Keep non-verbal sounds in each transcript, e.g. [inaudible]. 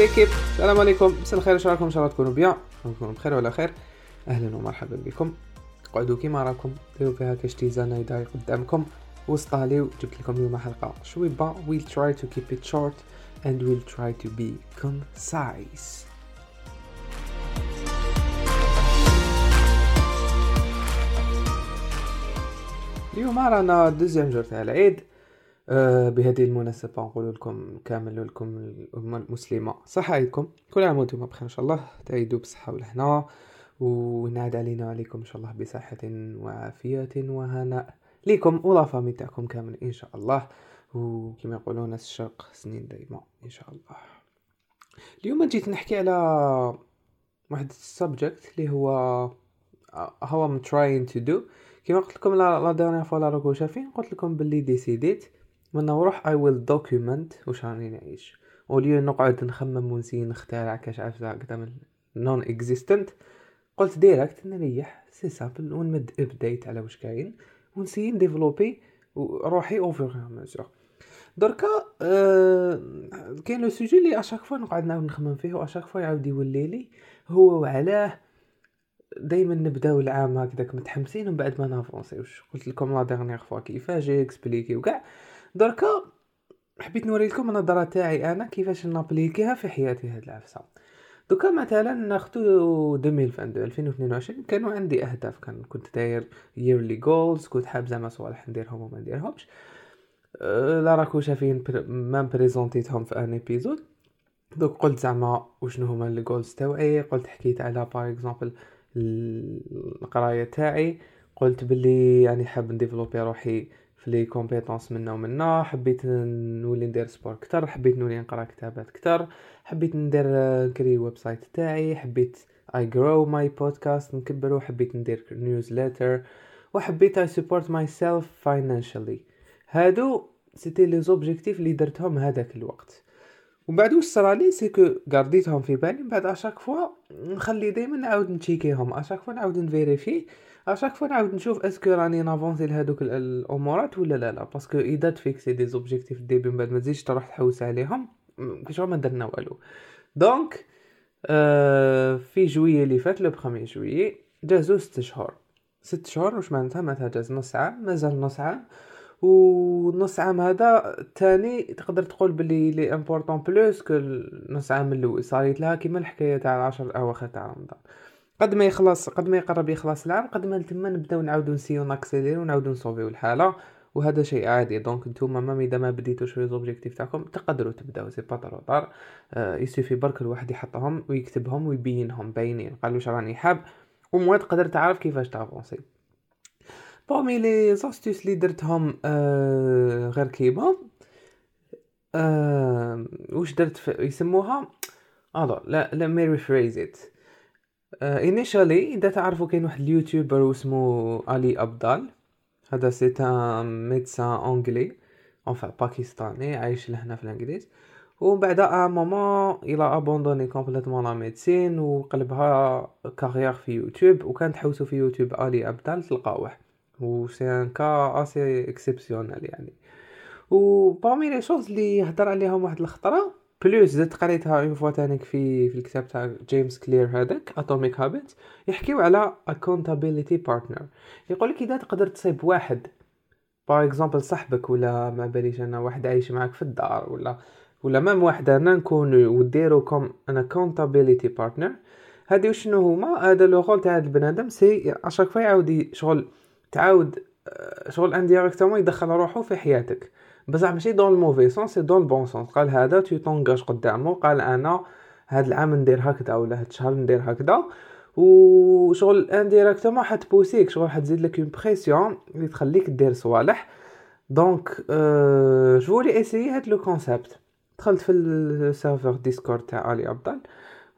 ليكيب السلام عليكم. مساء الخير. إن شاء الله تكونوا بيان تكونوا بخير وعلى خير. أهلا ومرحبا بكم. قعدوا كيما راكم ديروا فيها كاش تيزانه يداي قدامكم. وصطاليو جبت لكم اليوم حلقة شويبة. We'll try to keep it short and we'll try to be concise. اليوم رانا دوزيام جور تاع العيد بهذه المناسبة نقول لكم كامل لكم الأمة المسلمة. صحة عيدكم. كل عام وأنتم بخير إن شاء الله. تعيدوا بصحة والهنا ونعاد علينا عليكم إن شاء الله بصحة وعافية وهناء. ليكم و la famille تاعكم كامل إن شاء الله. وكما يقولون الشرق سنين دايما إن شاء الله. اليوم جيت نحكي على واحد ال subject اللي هو هو I'm trying to do كيما قلت لكم la dernière fois إلا شافين قلت لكم باللي décidé ت من نروح I will document واش راني نعيش au lieu نقعد نخمم ون essayer نخترع كاش عارف من non-existent قلت direct نريح c'est simple ونمد update على واش كاين. ون essayer ن développer روحي au fur et à mesure دركا أه كاين le sujet اللي à chaque fois نقعد نعاود نخمم فيه و à chaque fois يعاود يولي لي. هو وعلاه دائما نبداو العام هكذاك متحمسين ومن بعد ما ن avancer وش قلت لكم la dernière fois كيفاش expliquer وكاع. دركا حبيت نوري لكم النظرة تاعي أنا كيفاش ن appliquer ها في حياتي هاد العفسة. donc مثلا ناخدو 2022 2022 كانوا عندي أهداف. كان كنت داير yearly goals كنت حاب زعما صوالح نديرهم وما نديرهمش. أه إلا راكو شافين ما présenté تهم في an episode دوك قلت زعما وشنو هما les goals تاوعي. قلت حكيت على par exemple القراية تاعي. قلت باللي يعني حاب ن développer روحي في les compétences منا ومنا حبيت نولي ندير sport كتر حبيت نولي نقرأ كتابات كتر حبيت ندير ن créer ال website تاعي حبيت I grow my podcast نكبرو حبيت ندير newsletter وحبيت I support myself financially هادو c'était les objectifs اللي درتهم هذاك الوقت. ومن بعد واش صرالي c'est que gardé تهم في بالي من بعد à chaque fois نخلي دائما نعاود ن check يهم à chaque fois نعاود ن vérifier. à chaque fois نعاود نشوف est-ce que راني ن avancer لهادوك الامورات ولا لا لا parce que اذا ت fixer des objectifs début من بعد ما تزيدش تروح تحوس عليهم كشغل ما درنا والو donc آه في جويي اللي فات le premier juillet جازو ست شهور. ست شهور واش معناتها معناتها جاز؟ نص عام. مازال نص عام. ونص عام هذا تاني تقدر تقول بلي l'important plus que نص عام الأول صاريت لها كيما الحكاية تاع العشر الاواخر تاع رمضان. قد ما يخلص قد ما يقرب يخلص العام قد ما تما نبداو نعاودو نسيو ناكسيليرو ونعاودو نصوفيو الحالة. وهذا شيء عادي. donc نتوما ما إذا ما بديتوش في objectifs تاعكم تقدروا تبداو. c'est pas trop il suffit برك الواحد يحطهم ويكتبهم ويبينهم باينين. قال واش راني حاب؟ و moi تقدر تعرف كيفاش ت avancer. parmi les astuces اللي درتهم آه غير كيما آه واش درت يسموها؟ ألو لا let me rephrase it initially إذا تعرفوا كاين واحد ال YouTuber اسمه علي أبدال. هذا c'est un médecin anglais enfin باكستاني عايش لهنا في الإنجليز. ومن بعد à un moment il a abandonné complètement la médecine وقلبها carrière في يوتيوب وكان تحوسوا في يوتيوب علي أبدال تلقاوه. و c'est un cas assez exceptionnel يعني. و parmi les choses اللي هضر عليهم واحد الخطرة plus زدت قريتها une fois تانيك في في الكتاب تاع جيمس كلير هذاك Atomic Habits يحكيو على accountability partner يقول لك إذا تقدر تصيب واحد par exemple صاحبك ولا ما باليش أنا واحد عايش معاك في الدار ولا ولا même واحد أنا نكونوا وديروا comme un accountability partner هادي وشنو هما؟ هذا le rôle تاع هذا البنادم c'est à chaque fois يعاود شغل تعاود شغل indirectement يدخل روحو في حياتك. بصح ماشي dans ال mauvais sens c'est dans ال bon sens قال هذا tu t'engages قدامه. قال أنا هاد العام ندير هكذا ولا هاد الشهر ندير هكذا. وشغل indirectement حت pousser ك. شغل حتزيد لك une pression اللي تخليك دير صوالح. donc je l'ai essayé هاد le concept دخلت في ال serveur Discord تاع علي ابدال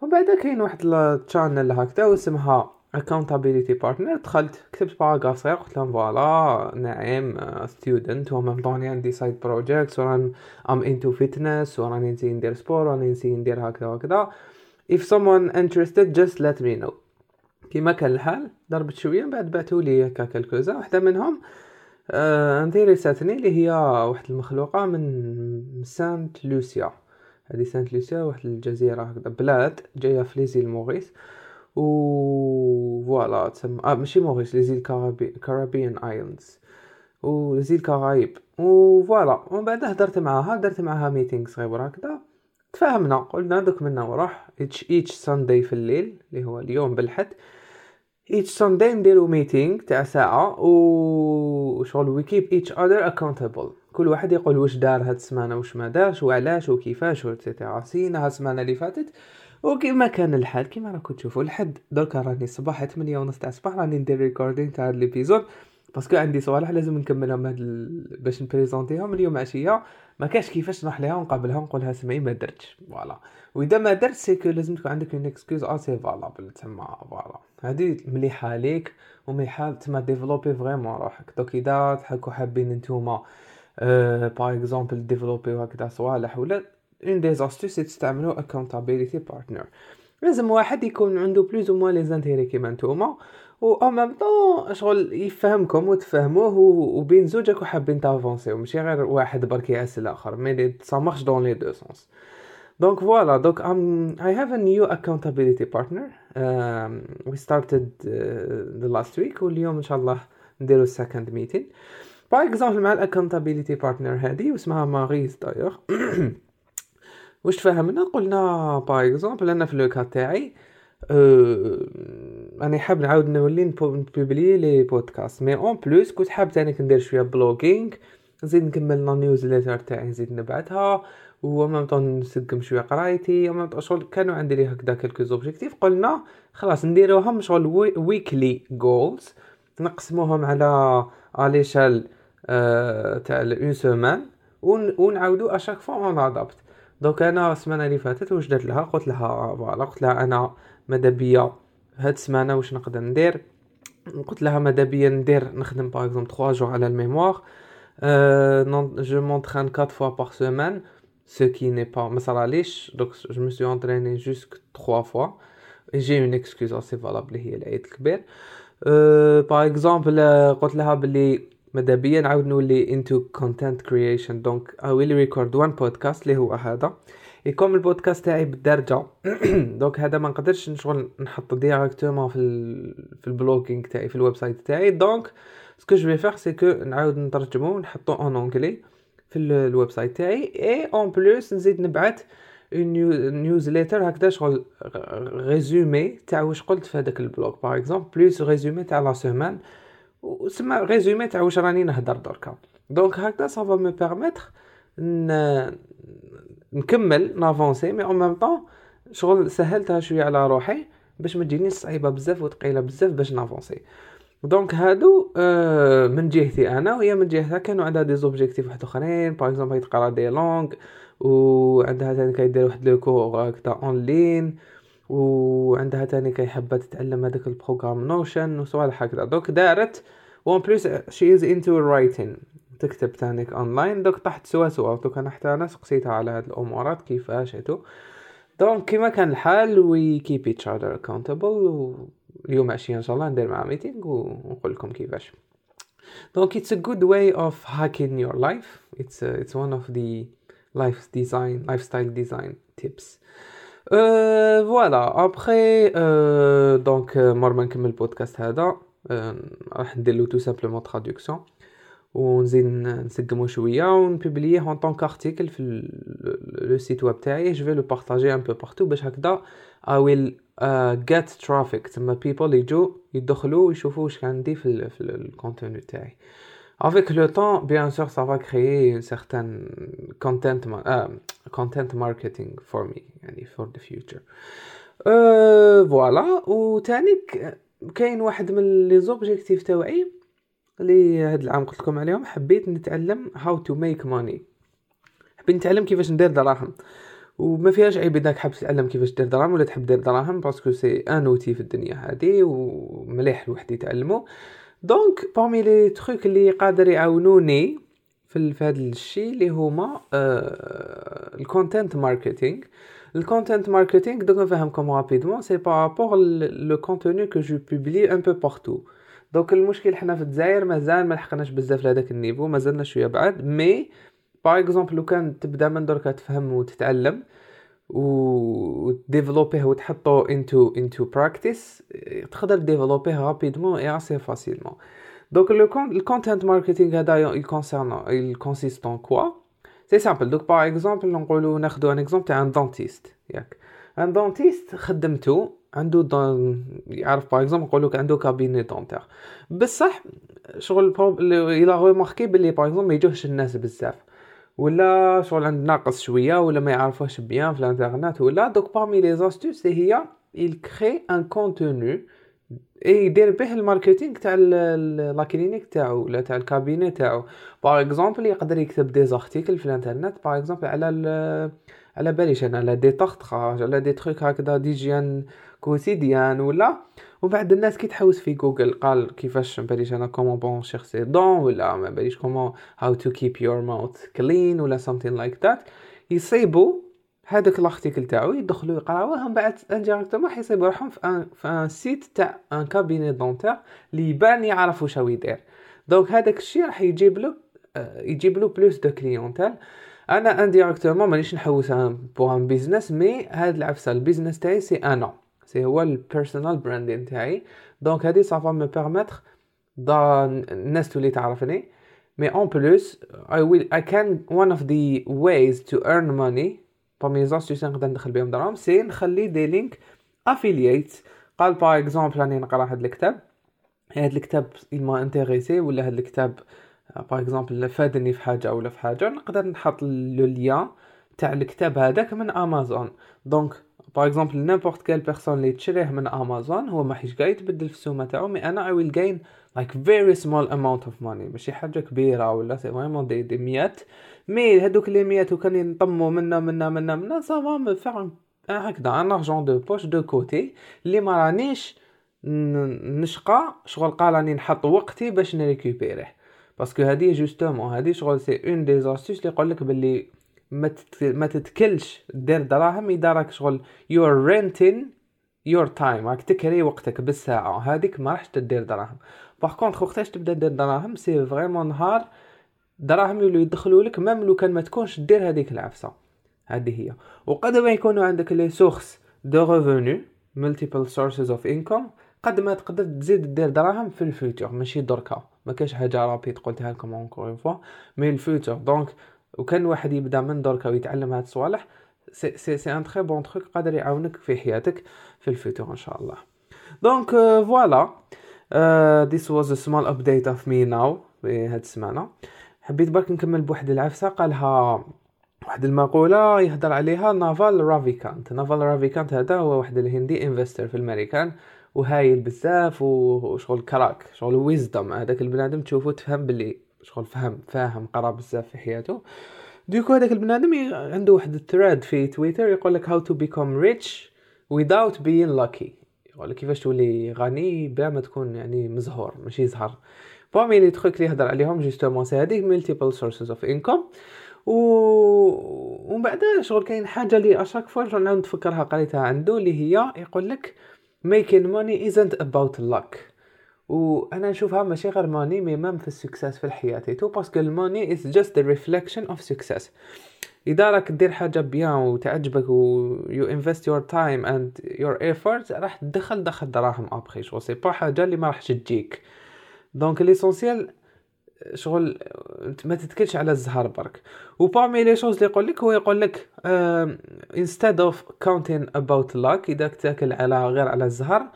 ومن بعد كاين واحد ال channel هكذا واسمها accountability partner. دخلت كتبت paragraphe صغير قلت لهم voilà نعم student و même temps عندي side projects وران I'm into fitness وراني نسي ندير sport وراني نسي ندير هكذا وهكذا. If someone interested just let me know. كيما كان الحال ضربت شوية من بعد بعثوا لي هكا quelques-uns واحدة منهم آه intéressاتني اللي هي واحد المخلوقة من سانت لوسيا. هذه سانت لوسيا واحد الجزيرة هكذا بلاد جاية في les îles Maurice. و voilà تسمى آه ماشي Maurice les îles Caraïbes Caribbean islands و les îles Caraïbes و voilà ومن بعد هدرت معاها درت معاها meeting صغير هكذا. تفاهمنا. قلنا donc منا وراح. each each Sunday في الليل اللي هو اليوم بالحد. Each Sunday نديرو meeting تاع ساعة. و شغل we keep each other accountable كل واحد يقول واش دار هاد السمانة واش ما دارش وعلاش وكيفاش et cetera سينا هاد السمانة اللي فاتت. وكيما كان الحال كيما راكم تشوفوا لحد دركا راني الصباح 8 ونص تاع الصباح راني ندير recording تاع l'épisode parce que عندي صوالح لازم نكملهم هاد ال... باش نprésentéهم اليوم عشية. ما كاش كيفاش نروح ليها ونقابلها ونقولها سمعي ما درتش. voilà وإذا ما درت سي كو لازم تكون عندك اون اكسكيوز اسي فالابل تما فوالا هادي مليحة ليك ومليحة تما ديفلوبي فريمون روحك. دوك إذا تحكوا حابين نتوما باغ اكزومبل ديفلوبي هكذا صوالح ولا اون دي زاستوس تستعملوا اكونتابيليتي بارتنر لازم واحد يكون عنده بلوز أو موان لي زانتيري كيما نتوما و أو ميم طون شغل يفهمكم وتفهموه وبين زوج راكو حابين تافونسيو ماشي غير واحد برك يعس الآخر مي سا مارش دون لي دو سونس donc voilà donc um I have a new accountability partner. Um, we started uh, the last week واليوم ان شاء الله نديرو second meeting. par exemple مع ال accountability partner هادي واسمها ماريز دايوغ واش تفاهمنا قلنا par exemple أنا في le cas تاعي أه راني حاب نعاود نولي نpublier les podcasts mais en plus كنت حاب تاني ندير شوية blogging نزيد نكمل la newsletter تاعي نزيد نبعثها و même temps نسقم شوية قرايتي même شغل كانوا عندي les هكذا quelques objectifs قلنا خلاص نديروهم شغل weekly goals نقسموهم على l'échelle أه تاع une semaine ونعاودو à chaque fois on adapte donc أنا السمانة اللي فاتت واش درت لها؟ قلت لها voilà قلت لها أنا ماذا بيا هاد السمانة واش نقدر ندير؟ قلت لها ماذا بيا ندير؟ نخدم par exemple 3 jours على ال mémoire. je m'entraîne 4 fois par semaine ce qui n'est pas صراليش donc je me suis entraîné jusque 3 fois. J'ai une excuse assez valable هي العيد الكبير أه par exemple قلت لها بلي ماذا بيا نعاود نولي into content creation. donc we'll record one podcast اللي هو هذا. يكون البودكاست تاعي بالدرجة. [clears throat] دونك هذا ما نقدرش نشغل نحط ديريكتومون في. في البلوغينغ تاعي في الويب سايت تاعي. دونك سكو جو في فيغ سي كو نعاود نترجمو ونحطو اون انجلي في الويب سايت تاعي. اي اون بلوس نزيد نبعث نيوزليتر هكذا شغل ريزومي تاع واش قلت في هذاك البلوغ باغ اكزومبل بلوس ريزومي تاع لا سيمان وسما ريزومي تاع واش راني نهضر دركا. دونك هكذا سافا مي بيرميتر نكمل نافونسي مي اون ميم طون شغل سهلتها شوية على روحي باش ما تجينيش صعيبة بزاف وثقيله بزاف باش نافونسي دونك هادو آه من جهتي أنا وهي من جهتها كانوا عندها دي زوبجيكتيف واحد أخرين. باغ اكزومبل تقرا دي لونغ وعندها تاني كيدير واحد لو كور هكذا اون لين وعندها تاني كي حابة تتعلم هذاك البروغرام. نوشن وصوالح هكذا دوك دارت وان بليس شي از انتو رايتين تكتب تانيك online donc طحت سوا سوا. donc أنا حتى أنا سقسيتها على هاد الأمورات. كيفاش هتو donc كيما كان الحال we keep each other accountable اليوم عشية إن شاء الله ندير مع meeting ونقول لكم كيفاش. donc it's a good way of hacking your life it's it's one of the life design lifestyle design tips voilà après donc مور ما نكمل البودكاست هذا راح ندير له tout simplement traduction ونزيد نسقمو شوية ونpublierه en tant qu'article في le site web تاعي je vais le partager un peu partout باش هكذا I will get traffic تما people يجو يدخلوا ويشوفوا واش عندي في في ال contenu تاعي avec le temps bien sûr ça va créer une certaine content uh, content marketing for me يعني for the future. Voilà. وتاني كاين واحد من les objectifs تاوعي اللي هاد العام قلت لكم عليهم حبيت نتعلم how to make money حبيت نتعلم كيفاش ندير دراهم وما فيهاش عيب اذا حاب تتعلم كيفاش دير دراهم ولا تحب دير دراهم parce que c'est un outil في الدنيا هادي ومليح الواحد يتعلمو donc parmi les trucs اللي قادر يعاونوني في هذا الشيء اللي هما ال content marketing ال content marketing دوك نفهمكم rapidement c'est par rapport le contenu que je publie un peu partout donc المشكل حنا في الجزائر مازال ما لحقناش بزاف لهداك ال niveau مازلنا شوية بعد mais par exemple لو كان تبدا من دركا تفهم وتتعلم و développer وتحطو انتو en pratique تقدر développer rapidement et assez facilement donc le con ال content marketing هذا ي concerne ي consiste en quoi c'est simple donc par exemple نقولو ناخدو un exemple تاع un dentiste ياك un dentiste خدمتو عنده donc يعرف par exemple نقولو عنده cabinet dentaire بصح شغل il a remarqué بلي par exemple ما يجوهش الناس بزاف ولا شغل عند ناقص شوية ولا ما يعرفوش bien في الانترنت ولا donc parmi les astuces هي il crée un contenu يدير به ال marketing تاع la clinique تاعو ولا تاع ال cabinet تاعو par exemple يقدر يكتب des articles في الانترنت par exemple على على باليش أنا على دي طاغ على des trucs هكذا d'hygiène quotidienne ولا وبعد الناس كي تحوس في جوجل قال كيفاش ما باليش أنا comment blanchir ses dents ولا ما باليش comment how to keep your mouth clean ولا something like that يصيبوا هذاك ال article تاعو يدخلوا يقراوه من بعد indirectement حيصيبوا روحهم في un في un site تاع un cabinet dentaire اللي يبان يعرف واش يدير. donc هذاك الشيء راح يجيب له يجيب له plus de clientèle أنا indirectement مانيش نحوس pour un business mais هاد العفسة ال business تاعي c'est أنا c'est هو ال personal branding تاعي. donc هادي ça va me permettre دا الناس تولي تعرفني. mais en plus I will I can one of the ways to earn money parmi astuces نقدر ندخل بهم دراهم. c'est نخلي des links affiliate قال par exemple راني نقرا هاد الكتاب. هاد الكتاب m'a intéressé ولا هاد الكتاب par exemple فادني في حاجة ولا في حاجة نقدر نحط le lien تاع الكتاب هذاك من امازون donc par exemple n'importe quelle personne اللي تشريه من امازون هو ما حيش قاعد يتبدل في السومة تاعو mais أنا I will gain like very small amount of money ماشي؟ حاجة كبيرة ولا c'est vraiment des, des miettes. mais هادوك les miettes وكان ينطمو منا منا منا منا. سافا فيغ هكذا un argent de poche de côté اللي ما رانيش نشقى شغل قال راني نحط وقتي باش ن récupérer ه. parce que هادي justement هادي شغل c'est une des astuces اللي يقول لك باللي ما تتكلش. دير دراهم إذا راك شغل you're renting your time راك تكري وقتك بالساعة. هذيك ما راحش تدير دراهم. par contre وقتاش تبدا دير دراهم؟ c'est vraiment نهار دراهم يولو يدخلوا لك même لو كان ما تكونش دير هذيك العفسة. هذه هي. وقد ما يكونوا عندك les sources de revenus multiple sources of income قد ما تقدر تزيد دير دراهم في ال futur ماشي دركا ما كاش حاجة rapide قلتها لكم encore une fois mais ال futur donc وكان واحد يبدأ من دركا ويتعلم هاد الصوالح. c'est c'est c'est un très bon truc قادر يعاونك في حياتك في ال futur إن شاء الله. donc voilà this was a small update of me now في هاد السمانة. حبيت برك نكمل بواحد العفسة قالها واحد المقولة يهضر عليها نافال رافيكانت نافال رافيكانت هذا هو واحد الهندي investor في الامريكان وهايل بزاف وشغل crack شغل ويزدم هذاك البنادم تشوفو تفهم باللي شغل فهم فاهم قرا بزاف في حياته. du coup هذاك البنادم عنده واحد ال thread في تويتر يقول لك how to become rich without being lucky. لك كيفاش تولي غني بلا ما تكون يعني مزهور ماشي زهر. parmi les trucs اللي يهضر عليهم justement c'est هذيك multiple sources of income و ومن بعد شغل كاين حاجة اللي à chaque fois نعاود نتفكرها قريتها عنده اللي هي يقول لك making money isn't about luck. وأنا نشوفها ماشي غير money mais même في ال succès في الحياة. tout parce que ال money is just the reflection of success إذا راك دير حاجة bien وتعجبك و you invest your time and your effort راح تدخل دخل دراهم ابخي شغل c'est pas حاجة اللي ما راحش تجيك. donc l'essentiel شغل ما تتكلش على الزهر برك. و parmi les choses اللي يقول لك هو يقول لك instead of counting about luck إذا تاكل على غير على الزهر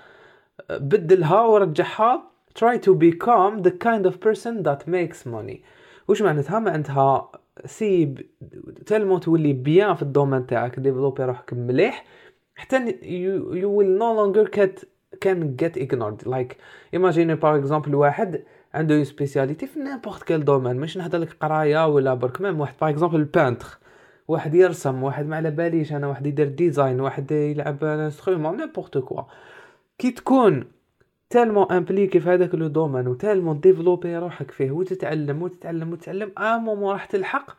بدلها ورجعها. Try to become the kind of person that makes money. وش معناتها؟ معناتها c'est tellement تولي bien في ال domaine تاعك développer روحك مليح حتى you will no longer get can get ignored. Like imagine par exemple واحد عنده une spécialité في n'importe quel domaine مش نهضر لك قراية ولا برك même واحد par exemple ال peintre واحد يرسم واحد ما على باليش أنا واحد يدير design واحد يلعب instrument n'importe quoi كي تكون tellement impliqué في هذاك le domaine و tellement développer روحك فيه وتتعلم وتتعلم وتتعلم. à un moment راح تلحق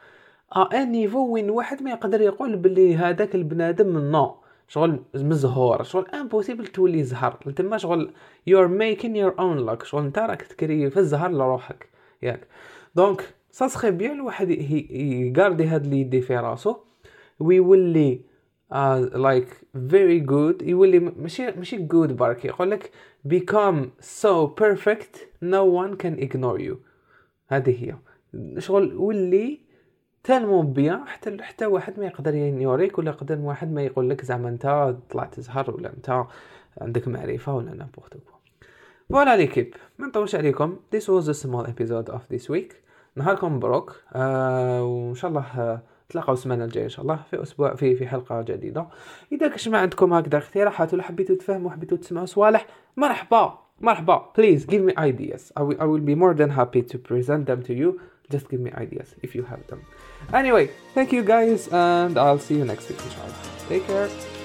à un niveau وين واحد ما يقدر يقول باللي هذاك البنادم no. شغل مزهور شغل impossible تولي زهر تما شغل you're making your own luck شغل نتا راك تكري في الزهر لروحك. ياك. donc ça serait bien الواحد ي garder هاد l'idée في راسو ويولي like very good يولي ماشي ماشي good برك يقول لك become so perfect no one can ignore you. هذه هي. شغل ولي tellement bien حتى حتى واحد ما يقدر ينيوريك ولا يقدر واحد ما يقول لك زعما أنت طلعت زهر ولا أنت عندك معرفة ولا n'importe quoi voilà l'équipe ما نطولش عليكم. This was a small episode of this week. نهاركم مبروك آه وإن شاء الله آه تلاقاو السمانه الجايه ان شاء الله في أسبوع في في حلقه جديده اذا كاش ما عندكم هكذا اقتراحات ولا حبيتوا تفهموا حبيتوا تسمعوا صوالح مرحبا مرحبا please give me ideas I will, I will be more than happy to present them to you just give me ideas if you have them anyway thank you guys and I'll see you next week inshallah take care